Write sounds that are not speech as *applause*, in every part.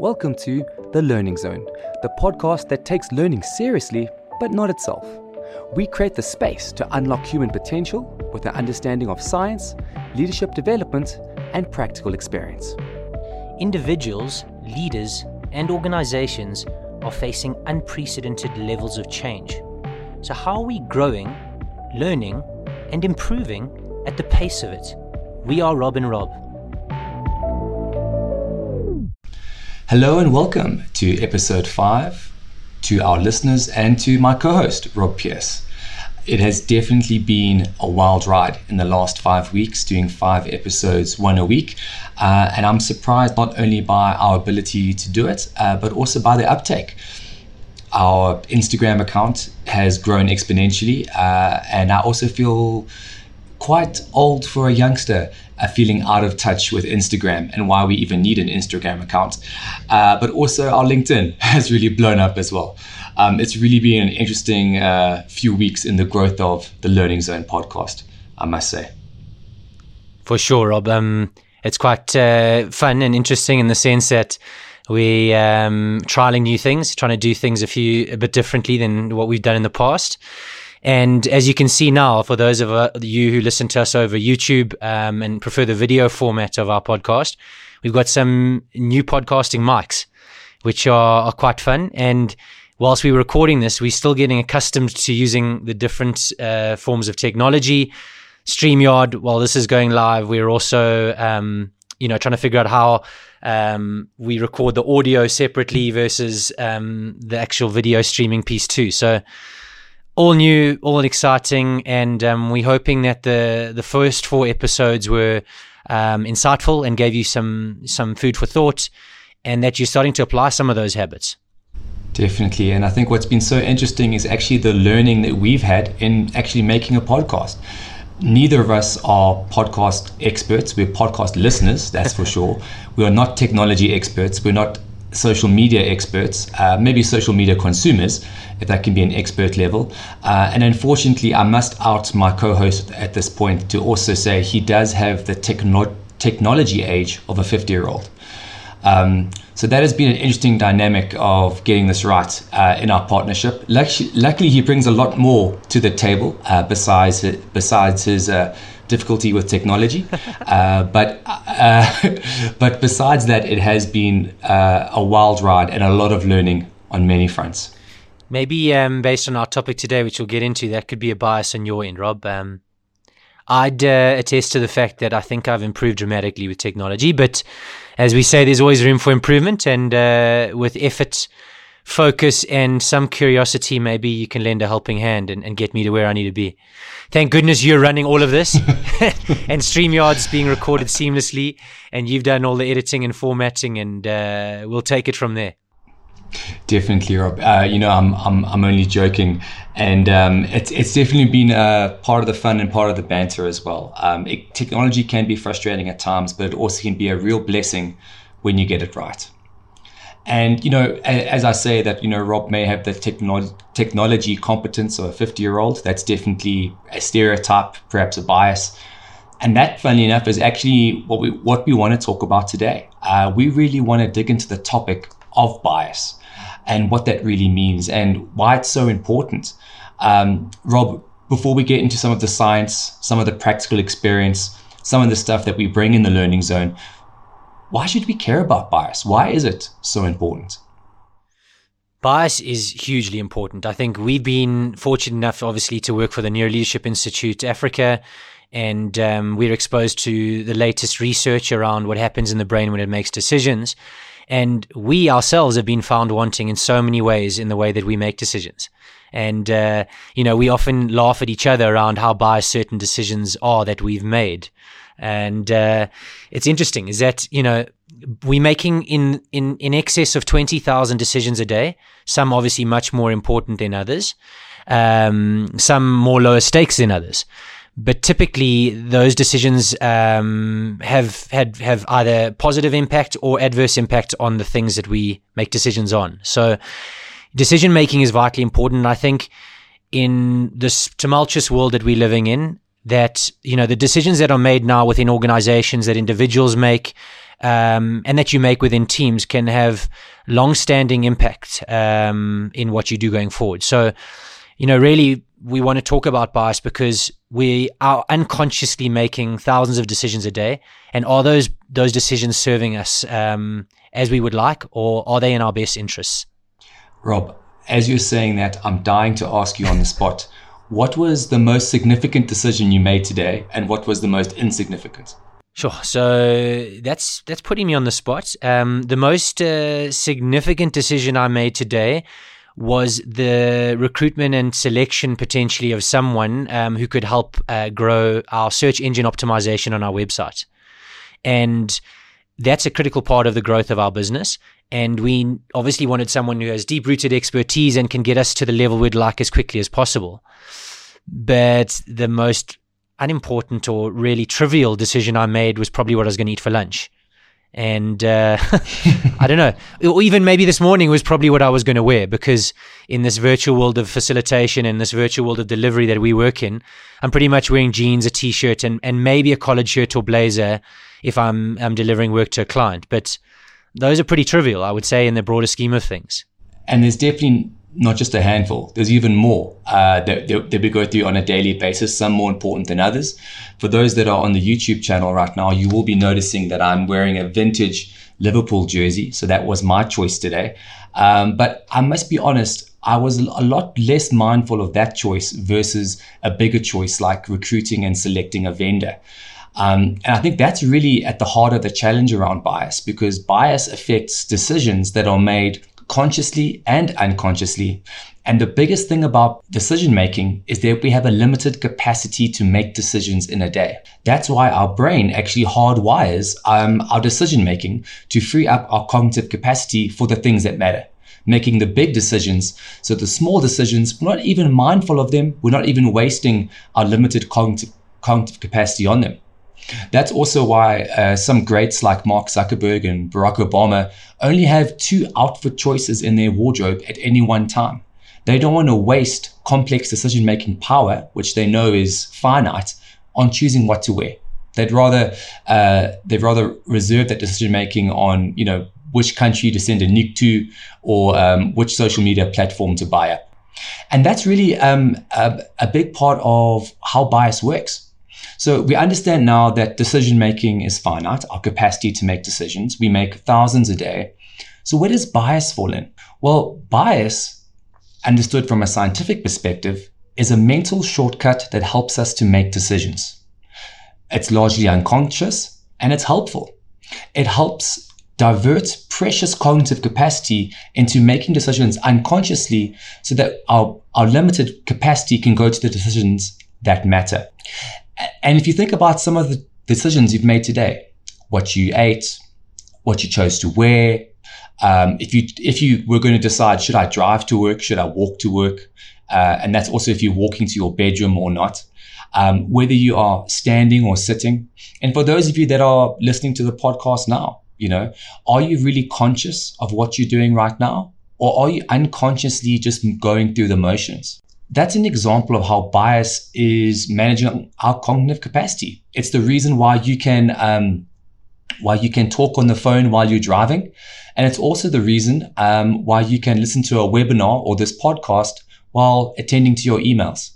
Welcome to The Learning Zone, the podcast that takes learning seriously, but not itself. We create the space to unlock human potential with an understanding of science, leadership development, and practical experience. Individuals, leaders, and organizations are facing unprecedented levels of change. So, how are we growing, learning, and improving at the pace of it? We are Rob and Rob. Hello and welcome to episode five, to our listeners and to my co host, Rob Pierce. It has definitely been a wild ride in the last five weeks, doing five episodes, one a week. Uh, and I'm surprised not only by our ability to do it, uh, but also by the uptake. Our Instagram account has grown exponentially, uh, and I also feel quite old for a youngster uh, feeling out of touch with Instagram and why we even need an Instagram account. Uh, but also, our LinkedIn *laughs* has really blown up as well. Um, it's really been an interesting uh, few weeks in the growth of the Learning Zone podcast, I must say. For sure, Rob. Um, it's quite uh, fun and interesting in the sense that we um, trialing new things, trying to do things a few a bit differently than what we've done in the past. And as you can see now, for those of uh, you who listen to us over YouTube um, and prefer the video format of our podcast, we've got some new podcasting mics, which are, are quite fun. And whilst we were recording this, we're still getting accustomed to using the different uh, forms of technology. StreamYard, while this is going live, we're also, um, you know, trying to figure out how um, we record the audio separately versus um, the actual video streaming piece too. So all new, all exciting, and um, we're hoping that the the first four episodes were um, insightful and gave you some some food for thought, and that you're starting to apply some of those habits. Definitely, and I think what's been so interesting is actually the learning that we've had in actually making a podcast. Neither of us are podcast experts. We're podcast listeners, that's for *laughs* sure. We are not technology experts. We're not social media experts, uh, maybe social media consumers, if that can be an expert level. Uh, and unfortunately, I must out my co host at this point to also say he does have the techno- technology age of a 50 year old. Um, so that has been an interesting dynamic of getting this right uh, in our partnership. Luckily, luckily, he brings a lot more to the table uh, besides besides his uh, difficulty with technology. *laughs* Uh, but uh, *laughs* but besides that, it has been uh, a wild ride and a lot of learning on many fronts. Maybe um, based on our topic today, which we'll get into, that could be a bias on your end, Rob. Um, I'd uh, attest to the fact that I think I've improved dramatically with technology, but as we say, there's always room for improvement, and uh, with effort focus and some curiosity, maybe you can lend a helping hand and, and, get me to where I need to be. Thank goodness you're running all of this *laughs* and StreamYard's being recorded seamlessly and you've done all the editing and formatting and uh, we'll take it from there. Definitely, Rob. Uh, you know, I'm, I'm, I'm only joking. And um, it's, it's definitely been a part of the fun and part of the banter as well. Um, it, technology can be frustrating at times, but it also can be a real blessing when you get it right. And you know, as I say that, you know, Rob may have the techno- technology competence of a 50 year old. That's definitely a stereotype, perhaps a bias. And that, funny enough, is actually what we what we want to talk about today. Uh, we really want to dig into the topic of bias and what that really means and why it's so important. Um, Rob, before we get into some of the science, some of the practical experience, some of the stuff that we bring in the learning zone, why should we care about bias? Why is it so important? Bias is hugely important. I think we've been fortunate enough, obviously, to work for the Neuro Leadership Institute Africa, and um, we're exposed to the latest research around what happens in the brain when it makes decisions. And we ourselves have been found wanting in so many ways in the way that we make decisions. And, uh, you know, we often laugh at each other around how biased certain decisions are that we've made. And uh, it's interesting is that, you know, we're making in, in, in excess of 20,000 decisions a day, some obviously much more important than others, um, some more lower stakes than others. But typically, those decisions um, have had have either positive impact or adverse impact on the things that we make decisions on. So, decision making is vitally important. I think in this tumultuous world that we're living in, that you know the decisions that are made now within organizations that individuals make um, and that you make within teams can have long-standing impact um, in what you do going forward. So, you know, really, we want to talk about bias because we are unconsciously making thousands of decisions a day, and are those those decisions serving us um, as we would like, or are they in our best interests? Rob, as you're saying that, I'm dying to ask you on the spot. What was the most significant decision you made today, and what was the most insignificant? Sure. So that's that's putting me on the spot. Um, the most uh, significant decision I made today was the recruitment and selection potentially of someone um, who could help uh, grow our search engine optimization on our website, and that's a critical part of the growth of our business. And we obviously wanted someone who has deep rooted expertise and can get us to the level we'd like as quickly as possible. But the most unimportant or really trivial decision I made was probably what I was going to eat for lunch. And uh, *laughs* *laughs* I don't know, or even maybe this morning was probably what I was going to wear because in this virtual world of facilitation and this virtual world of delivery that we work in, I'm pretty much wearing jeans, a t-shirt, and, and maybe a collared shirt or blazer if I'm I'm delivering work to a client. But those are pretty trivial, I would say, in the broader scheme of things. And there's definitely not just a handful. There's even more uh, that, that, we go through on a daily basis, some more important than others. For those that are on the YouTube channel right now, you will be noticing that I'm wearing a vintage Liverpool jersey. So that was my choice today. Um, but I must be honest, I was a lot less mindful of that choice versus a bigger choice like recruiting and selecting a vendor. Um, and I think that's really at the heart of the challenge around bias because bias affects decisions that are made consciously and unconsciously. And the biggest thing about decision making is that we have a limited capacity to make decisions in a day. That's why our brain actually hardwires um, our decision making to free up our cognitive capacity for the things that matter. Making the big decisions. So the small decisions, we're not even mindful of them. We're not even wasting our limited cognitive, cognitive capacity on them. That's also why uh, some greats like Mark Zuckerberg and Barack Obama only have two outfit choices in their wardrobe at any one time. They don't want to waste complex decision making power, which they know is finite, on choosing what to wear. They'd rather uh, they'd rather reserve that decision making on you know which country to send a nuke to or um, which social media platform to buy up. And that's really um, a, a big part of how bias works so we understand now that decision making is finite, our capacity to make decisions. We make thousands a day. So where does bias fall in? Well, bias, understood from a scientific perspective, is a mental shortcut that helps us to make decisions. It's largely unconscious and it's helpful. It helps divert precious cognitive capacity into making decisions unconsciously so that our, our limited capacity can go to the decisions that matter. And if you think about some of the decisions you've made today, what you ate, what you chose to wear, um, if you if you were going to decide should I drive to work, should I walk to work, uh, and that's also if you're walking to your bedroom or not, um, whether you are standing or sitting, and for those of you that are listening to the podcast now, you know, are you really conscious of what you're doing right now, or are you unconsciously just going through the motions? That's an example of how bias is managing our cognitive capacity. It's the reason why you can um, why you can talk on the phone while you're driving, and it's also the reason um, why you can listen to a webinar or this podcast while attending to your emails.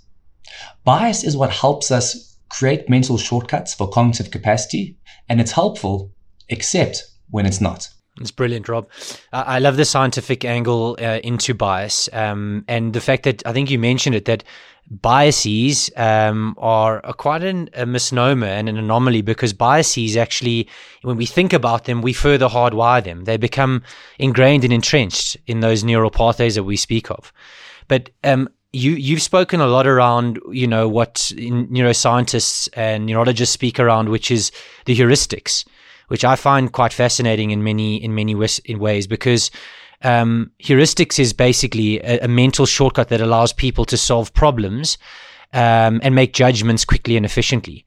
Bias is what helps us create mental shortcuts for cognitive capacity, and it's helpful, except when it's not. It's brilliant, Rob. I love the scientific angle uh, into bias, um, and the fact that I think you mentioned it that biases um, are a quite an, a misnomer and an anomaly because biases actually, when we think about them, we further hardwire them. They become ingrained and entrenched in those neural pathways that we speak of. But um, you you've spoken a lot around you know what neuroscientists and neurologists speak around, which is the heuristics which I find quite fascinating in many in many in ways because um, heuristics is basically a, a, mental shortcut that allows people to solve problems um, and make judgments quickly and efficiently.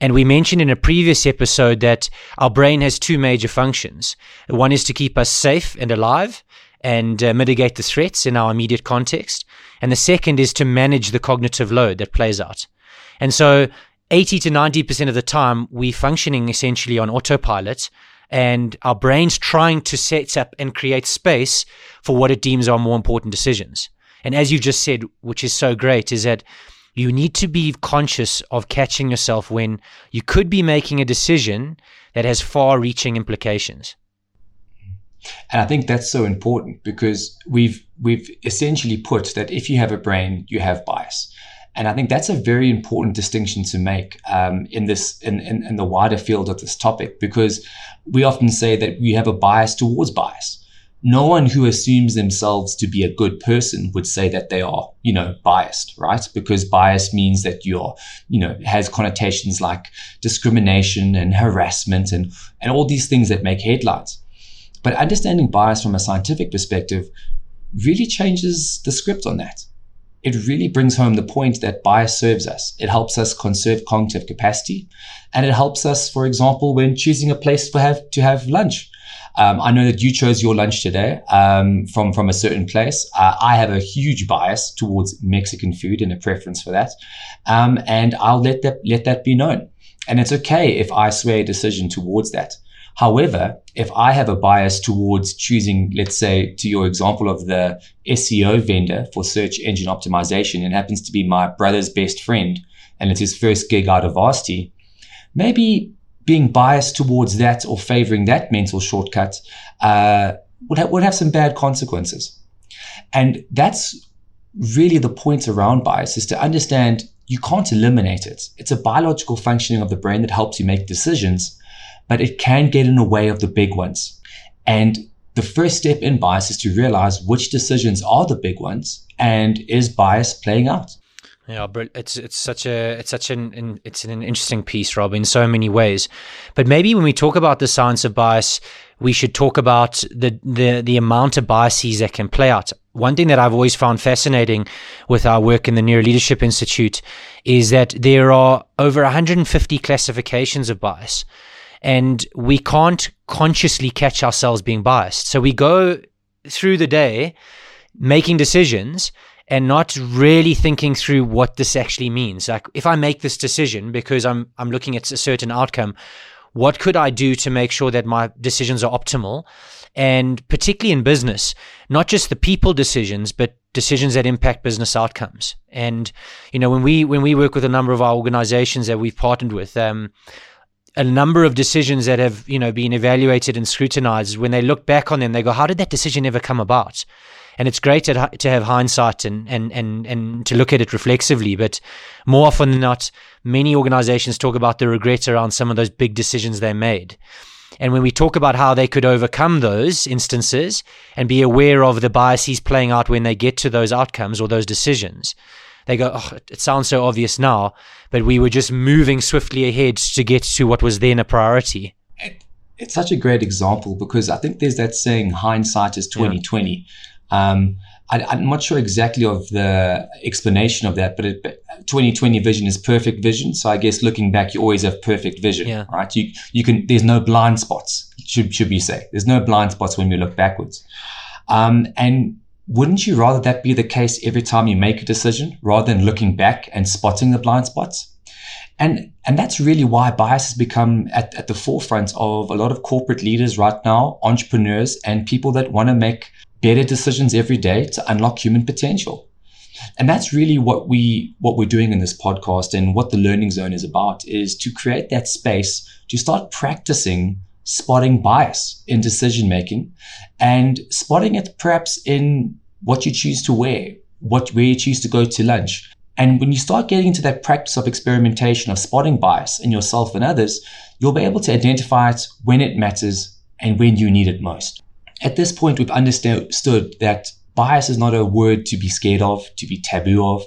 And we mentioned in a previous episode that our brain has two major functions. One is to keep us safe and alive and uh, mitigate the threats in our immediate context. And the second is to manage the cognitive load that plays out. And so 80 to 90% of the time, we're functioning essentially on autopilot and our brain's trying to set up and create space for what it deems are more important decisions. And as you just said, which is so great, is that you need to be conscious of catching yourself when you could be making a decision that has far reaching implications. And I think that's so important because we've we've essentially put that if you have a brain, you have bias. And I think that's a very important distinction to make um, in this in, in, in the wider field of this topic because we often say that we have a bias towards bias. No one who assumes themselves to be a good person would say that they are, you know, biased, right? Because bias means that you're, you know, has connotations like discrimination and harassment and, and all these things that make headlines. But understanding bias from a scientific perspective really changes the script on that it really brings home the point that bias serves us. It helps us conserve cognitive capacity, and it helps us, for example, when choosing a place to have to have lunch. Um, I know that you chose your lunch today um, from from a certain place. Uh, I have a huge bias towards Mexican food and a preference for that, um, and I'll let that let that be known. And it's okay if I sway a decision towards that. However, if I have a bias towards choosing, let's say, to your example of the SEO vendor for search engine optimization, and happens to be my brother's best friend, and it's his first gig out of varsity, maybe being biased towards that or favoring that mental shortcut uh, would, ha- would have some bad consequences. And that's really the point around bias is to understand you can't eliminate it. It's a biological functioning of the brain that helps you make decisions but it can get in the way of the big ones. And the first step in bias is to realize which decisions are the big ones and is bias playing out. Yeah, it's it's such a it's such an it's an interesting piece, Rob, in so many ways. But maybe when we talk about the science of bias, we should talk about the the the amount of biases that can play out. One thing that I've always found fascinating with our work in the Neuro Leadership Institute is that there are over 150 classifications of bias and we can't consciously catch ourselves being biased. So we go through the day making decisions and not really thinking through what this actually means. Like if I make this decision because I'm I'm looking at a certain outcome, what could I do to make sure that my decisions are optimal? And particularly in business, not just the people decisions, but decisions that impact business outcomes. And you know, when we when we work with a number of our organizations that we've partnered with, um, a number of decisions that have you know been evaluated and scrutinized when they look back on them they go how did that decision ever come about? And it's great to, have hindsight and, and, and, and to look at it reflexively but more often than not many organizations talk about the regrets around some of those big decisions they made. And when we talk about how they could overcome those instances and be aware of the biases playing out when they get to those outcomes or those decisions they go, oh, it sounds so obvious now, but we were just moving swiftly ahead to get to what was then a priority. It, it's such a great example because I think there's that saying, hindsight is 2020. Yeah. Um, I, am not sure exactly of the explanation of that, but, it, 2020 vision is perfect vision. So I guess looking back, you always have perfect vision, yeah. right? You you can. There's no blind spots. Should should we say? There's no blind spots when we look backwards. Um, and wouldn't you rather that be the case every time you make a decision rather than looking back and spotting the blind spots? And, and that's really why bias has become at, at the forefront of a lot of corporate leaders right now, entrepreneurs and people that want to make better decisions every day to unlock human potential. And that's really what we, what we're doing in this podcast and what the learning zone is about is to create that space to start practicing spotting bias in decision making and spotting it perhaps in what you choose to wear, what where you choose to go to lunch. And when you start getting into that practice of experimentation of spotting bias in yourself and others, you'll be able to identify it when it matters and when you need it most. At this point, we've understood that bias is not a word to be scared of, to be taboo of.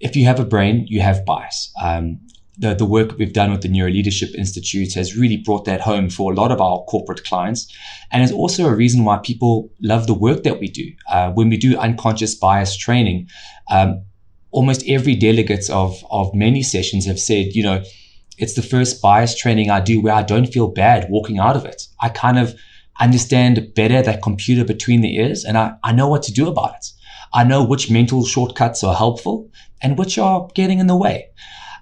If you have a brain, you have bias. Um, the, the work we've done with the Neuro Leadership Institute has really brought that home for a lot of our corporate clients. And it's also a reason why people love the work that we do. Uh, when we do unconscious bias training, um, almost every delegate of, of many sessions have said, you know, it's the first bias training I do where I don't feel bad walking out of it. I kind of understand better that computer between the ears and I, I know what to do about it. I know which mental shortcuts are helpful and which are getting in the way.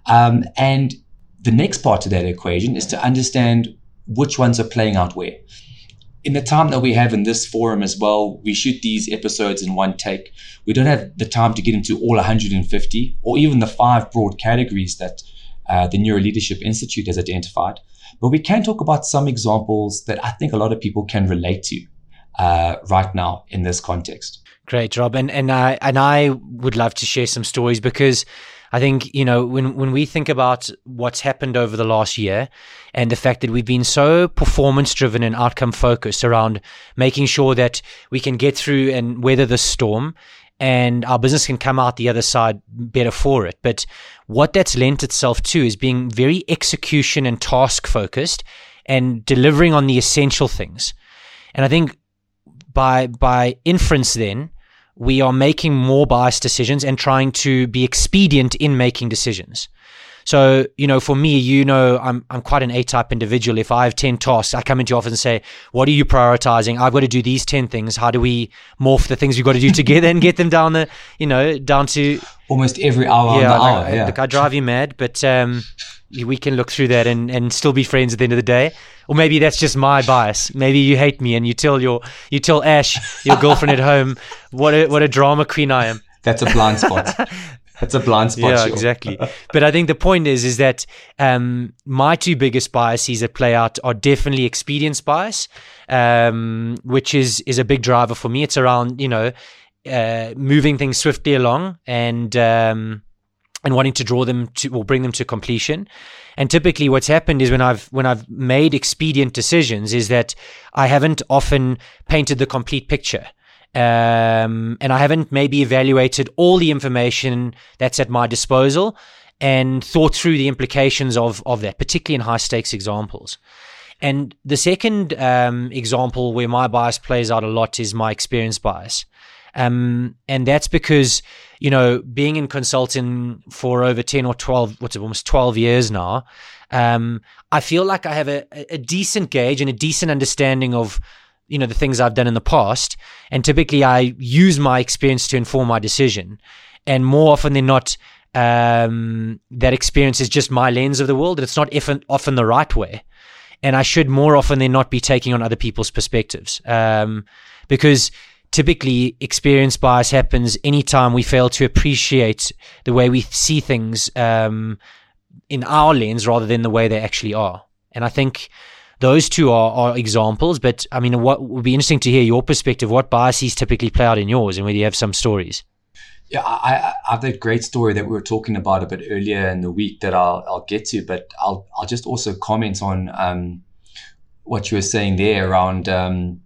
Um, and the next part of that equation is to understand which ones are playing out where. In the time that we have in this forum as well, we shoot these episodes in one take. We don't have the time to get into all 150 or even the five broad categories that uh, the Neuro Leadership Institute has identified. But we can talk about some examples that I think a lot of people can relate to uh, right now in this context. Great, Rob, and and I and I would love to share some stories because I think you know when when we think about what's happened over the last year and the fact that we've been so performance driven and outcome focused around making sure that we can get through and weather the storm and our business can come out the other side better for it. But what that's lent itself to is being very execution and task focused and delivering on the essential things. And I think by by inference then we are making more biased decisions and trying to be expedient in making decisions. So, you know, for me, you know, I'm I'm quite an A-type individual. If I have 10 tasks, I come into your office and say, what are you prioritizing? I've got to do these 10 things. How do we morph the things we've got to do *laughs* together and get them down the, you know, down to almost every hour yeah, hour. yeah. Look, I drive you mad, but um, we can look through that and, and still be friends at the end of the day. Or maybe that's just my bias. Maybe you hate me and you tell your you tell Ash, your girlfriend at home, what a what a drama queen I am. That's a blind spot. *laughs* That's a blind spot. Yeah, exactly. *laughs* but I think the point is, is that um, my two biggest biases that play out are definitely expedience bias, um, which is is a big driver for me. It's around you know uh, moving things swiftly along and um, and wanting to draw them to or bring them to completion. And typically, what's happened is when I've when I've made expedient decisions, is that I haven't often painted the complete picture. Um, and I haven't maybe evaluated all the information that's at my disposal and thought through the implications of, of that, particularly in high stakes examples. And the second um, example where my bias plays out a lot is my experience bias. Um, and that's because, you know, being in consulting for over 10 or 12, what's it, almost 12 years now, um, I feel like I have a, a decent gauge and a decent understanding of you know the things I've done in the past, and typically I use my experience to inform my decision. And more often than not, um, that experience is just my lens of the world, and it's not often the right way. And I should more often than not be taking on other people's perspectives, um, because typically experience bias happens anytime we fail to appreciate the way we see things um, in our lens rather than the way they actually are. And I think those two are, are examples, but I mean, what would be interesting to hear your perspective. What biases typically play out in yours, and whether you have some stories. Yeah, I, I have that great story that we were talking about a bit earlier in the week that I'll, I'll get to, but I'll, I'll just also comment on um, what you were saying there around um,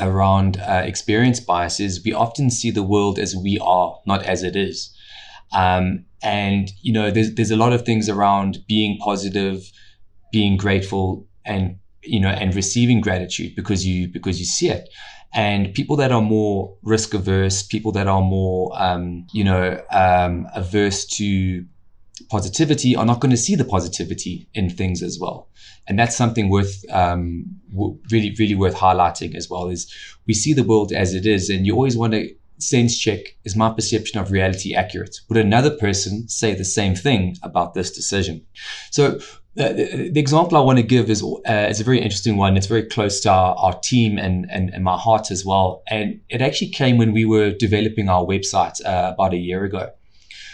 around uh, experience biases. We often see the world as we are, not as it is. Um, and you know, there's there's a lot of things around being positive, being grateful, and you know and receiving gratitude because you because you see it. And people that are more risk averse people that are more um, you know um, averse to positivity are not going to see the positivity in things as well. And that's something worth um, w- really really worth highlighting as well is we see the world as it is and you always want to sense check is my perception of reality accurate? Would another person say the same thing about this decision? So the, the, example I want to give is uh, is a very interesting one. It's very close to our, our team and, and, and my heart as well. And it actually came when we were developing our website uh, about a year ago.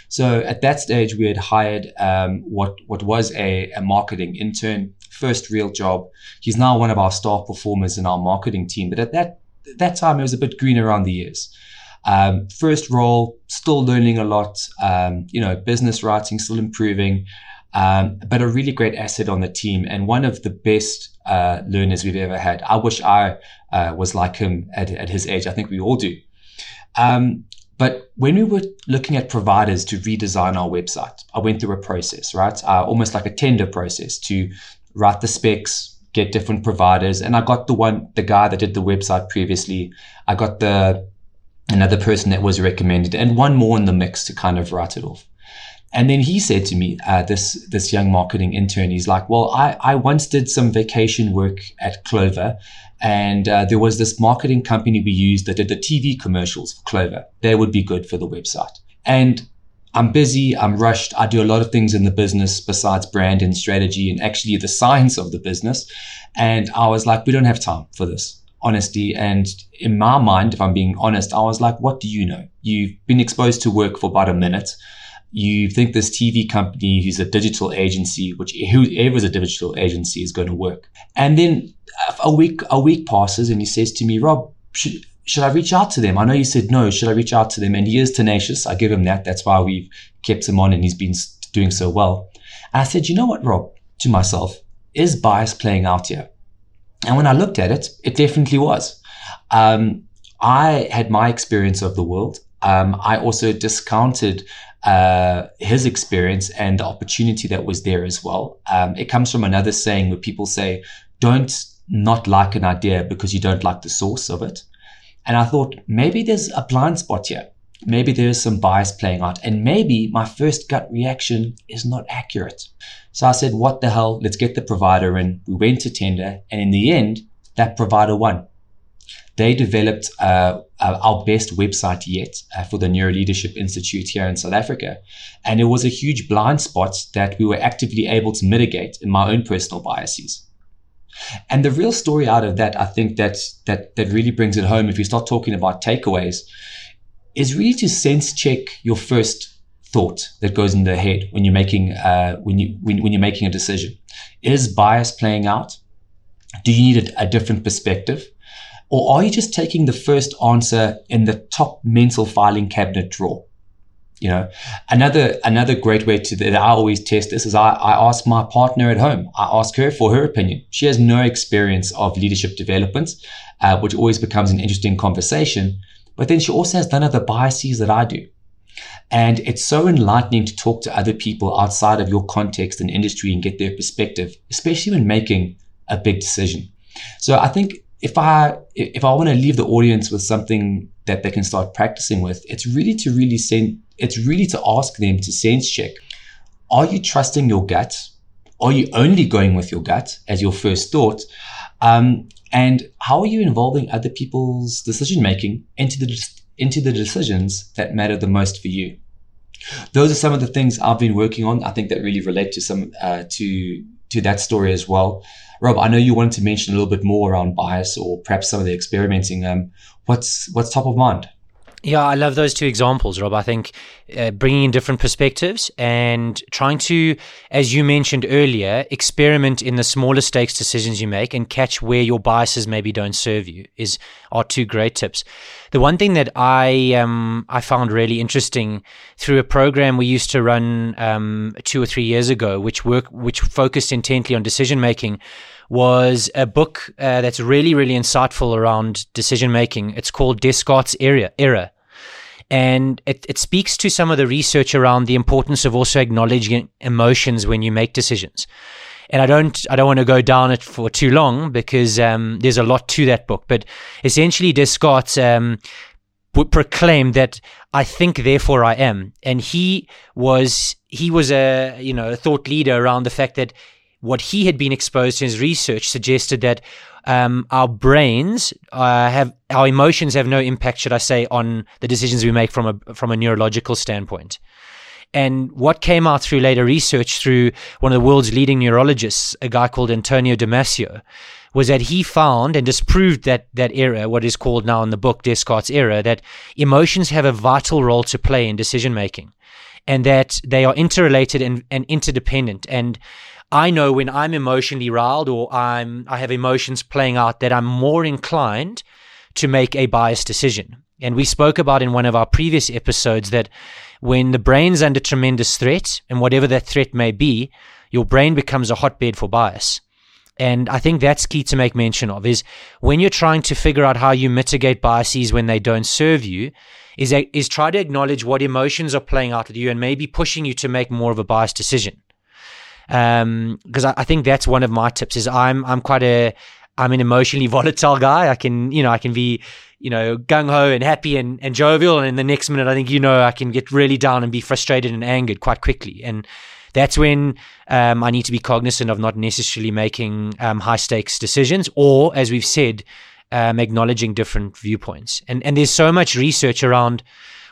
So at that stage, we had hired um, what what was a, a marketing intern, first real job. He's now one of our star performers in our marketing team. But at that that time, it was a bit green around the ears. Um, first role, still learning a lot. Um, you know, business writing, still improving um, but a really great asset on the team and one of the best uh, learners we've ever had. I wish I uh, was like him at, at, his age. I think we all do. Um, but when we were looking at providers to redesign our website, I went through a process, right? Uh, almost like a tender process to write the specs, get different providers, and I got the one, the guy that did the website previously. I got the another person that was recommended, and one more in the mix to kind of write it off. And then he said to me, uh, this this young marketing intern, he's like, "Well, I I once did some vacation work at Clover, and uh, there was this marketing company we used that did the TV commercials for Clover. They would be good for the website." And I'm busy, I'm rushed, I do a lot of things in the business besides brand and strategy and actually the science of the business. And I was like, we don't have time for this, honesty. And in my mind, if I'm being honest, I was like, what do you know? You've been exposed to work for about a minute. You think this TV company who's a digital agency, which whoever is a digital agency is going to work. And then a week, a week passes and he says to me, Rob, should, should I reach out to them? I know you said no. Should I reach out to them? And he is tenacious. I give him that. That's why we've kept him on and he's been doing so well. And I said, you know what, Rob, to myself, is bias playing out here? And when I looked at it, it definitely was. Um, I had my experience of the world. Um, I also discounted uh, his experience and the opportunity that was there as well. Um, it comes from another saying where people say, don't not like an idea because you don't like the source of it. And I thought maybe there's a blind spot here. Maybe there's some bias playing out. And maybe my first gut reaction is not accurate. So I said, what the hell? Let's get the provider in. We went to tender. And in the end, that provider won. They developed uh, uh our best website yet uh, for the Neuro Leadership Institute here in South Africa. And it was a huge blind spot that we were actively able to mitigate in my own personal biases. And the real story out of that, I think that that that really brings it home. If you start talking about takeaways, is really to sense check your first thought that goes in the head when you're making uh, when you when, when you're making a decision. Is bias playing out? Do you need a, a different perspective? Or are you just taking the first answer in the top mental filing cabinet drawer? You know, another another great way to that I always test this is I, I ask my partner at home. I ask her for her opinion. She has no experience of leadership development, uh, which always becomes an interesting conversation. But then she also has none of the biases that I do. And it's so enlightening to talk to other people outside of your context and industry and get their perspective, especially when making a big decision. So I think if I if I want to leave the audience with something that they can start practicing with, it's really to really send it's really to ask them to sense check. Are you trusting your gut? Are you only going with your gut as your first thought? Um, and how are you involving other people's decision making into the into the decisions that matter the most for you? Those are some of the things I've been working on. I think that really relate to some uh, to to that story as well. Rob, I know you wanted to mention a little bit more around bias or perhaps some of the experimenting. Um, what's what's top of mind? Yeah, I love those two examples, Rob. I think uh, bringing in different perspectives and trying to, as you mentioned earlier, experiment in the smaller stakes decisions you make and catch where your biases maybe don't serve you is are two great tips. The one thing that I um, I found really interesting through a program we used to run um, two or three years ago, which work which focused intently on decision making was a book uh, that's really, really insightful around decision making. It's called Descartes' Error. Error. And it, it speaks to some of the research around the importance of also acknowledging emotions when you make decisions. And I don't, I don't want to go down it for too long because um, there's a lot to that book. But essentially, Descartes um, proclaimed that I think, therefore I am, and he was he was a you know a thought leader around the fact that what he had been exposed to in his research suggested that um, our brains uh, have our emotions have no impact, should I say, on the decisions we make from a from a neurological standpoint. And what came out through later research through one of the world's leading neurologists, a guy called Antonio Damasio, was that he found and disproved that that error, what is called now in the book Descartes' error, that emotions have a vital role to play in decision making, and that they are interrelated and, and interdependent. And I know when I'm emotionally riled or I'm I have emotions playing out that I'm more inclined to make a biased decision. And we spoke about in one of our previous episodes that when the brain's under tremendous threat, and whatever that threat may be, your brain becomes a hotbed for bias. And I think that's key to make mention of is when you're trying to figure out how you mitigate biases when they don't serve you, is, is try to acknowledge what emotions are playing out with you and maybe pushing you to make more of a biased decision because um, I, I think that's one of my tips is I'm I'm quite a I'm an emotionally *laughs* volatile guy. I can you know I can be you know gung ho and happy and, and jovial, and in the next minute I think you know I can get really down and be frustrated and angered quite quickly and. That's when um, I need to be cognizant of not necessarily making um, high stakes decisions, or as we've said, um, acknowledging different viewpoints. And and there's so much research around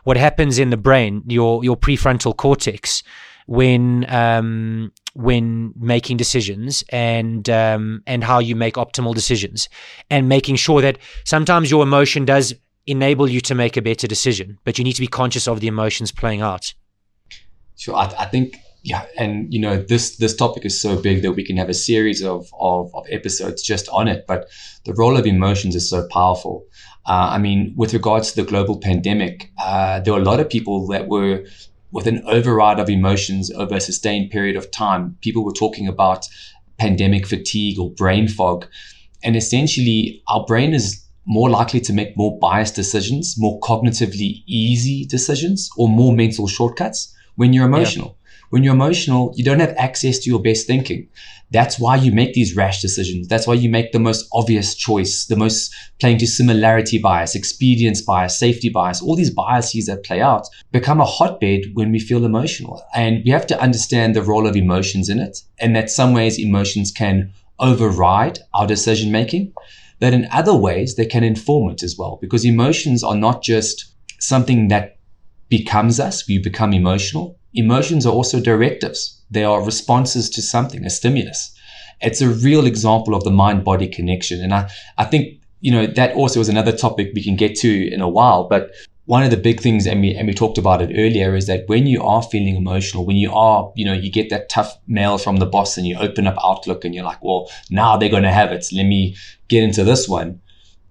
what happens in the brain, your your prefrontal cortex, when um, when making decisions and um, and how you make optimal decisions, and making sure that sometimes your emotion does enable you to make a better decision, but you need to be conscious of the emotions playing out. Sure, I, I think yeah, and you know this this topic is so big that we can have a series of, of, of episodes just on it. But the role of emotions is so powerful. Uh, I mean, with regards to the global pandemic, uh, there were a lot of people that were with an override of emotions over a sustained period of time. People were talking about pandemic fatigue or brain fog, and essentially, our brain is more likely to make more biased decisions, more cognitively easy decisions, or more mental shortcuts when you're emotional. When you're emotional, you don't have access to your best thinking. That's why you make these rash decisions. That's why you make the most obvious choice, the most playing to similarity bias, expedience bias, safety bias, all these biases that play out become a hotbed when we feel emotional. And we have to understand the role of emotions in it. And that some ways emotions can override our decision making, but in other ways they can inform it as well, because emotions are not just something that becomes us. We become emotional Emotions are also directives. They are responses to something, a stimulus. It's a real example of the mind body connection. And I, I think, you know, that also is another topic we can get to in a while. But one of the big things, and we, and we talked about it earlier, is that when you are feeling emotional, when you are, you know, you get that tough mail from the boss and you open up Outlook and you're like, well, now they're going to have it. Let me get into this one.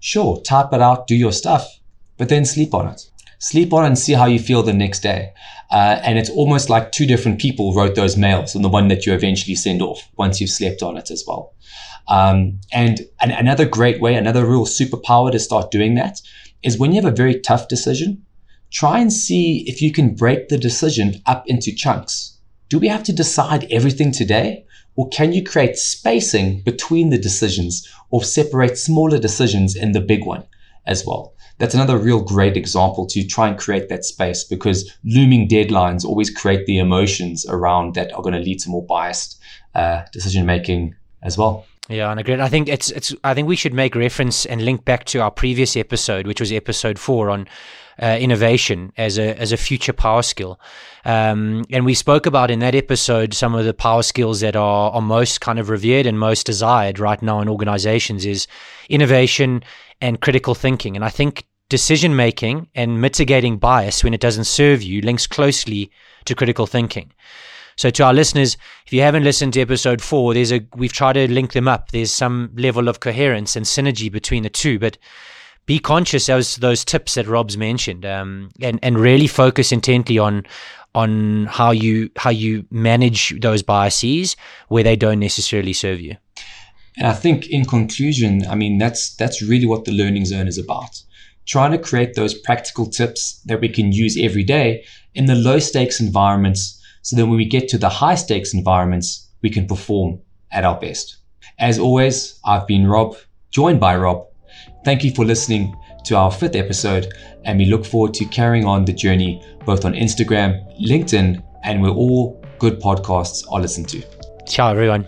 Sure, type it out, do your stuff, but then sleep on it. Sleep on and see how you feel the next day. Uh, and it's almost like two different people wrote those mails and the one that you eventually send off once you've slept on it as well. Um, and an, another great way, another real superpower to start doing that is when you have a very tough decision, try and see if you can break the decision up into chunks. Do we have to decide everything today? Or can you create spacing between the decisions or separate smaller decisions in the big one as well? That's another real great example to try and create that space because looming deadlines always create the emotions around that are going to lead to more biased uh, decision making as well. Yeah, and agree. I think it's it's. I think we should make reference and link back to our previous episode, which was episode four on uh, innovation as a as a future power skill. Um, and we spoke about in that episode some of the power skills that are, are most kind of revered and most desired right now in organizations is innovation and critical thinking. And I think decision making and mitigating bias when it doesn't serve you links closely to critical thinking. So to our listeners, if you haven't listened to episode four, there's a we've tried to link them up. There's some level of coherence and synergy between the two, but be conscious of those tips that Rob's mentioned, um, and and really focus intently on on how you how you manage those biases where they don't necessarily serve you. And I think in conclusion, I mean, that's, that's really what the learning zone is about. Trying to create those practical tips that we can use every day in the low stakes environments so that when we get to the high stakes environments, we can perform at our best. As always, I've been Rob, joined by Rob. Thank you for listening to our fifth episode, and we look forward to carrying on the journey both on Instagram, LinkedIn, and where all good podcasts are listened to. Ciao, everyone.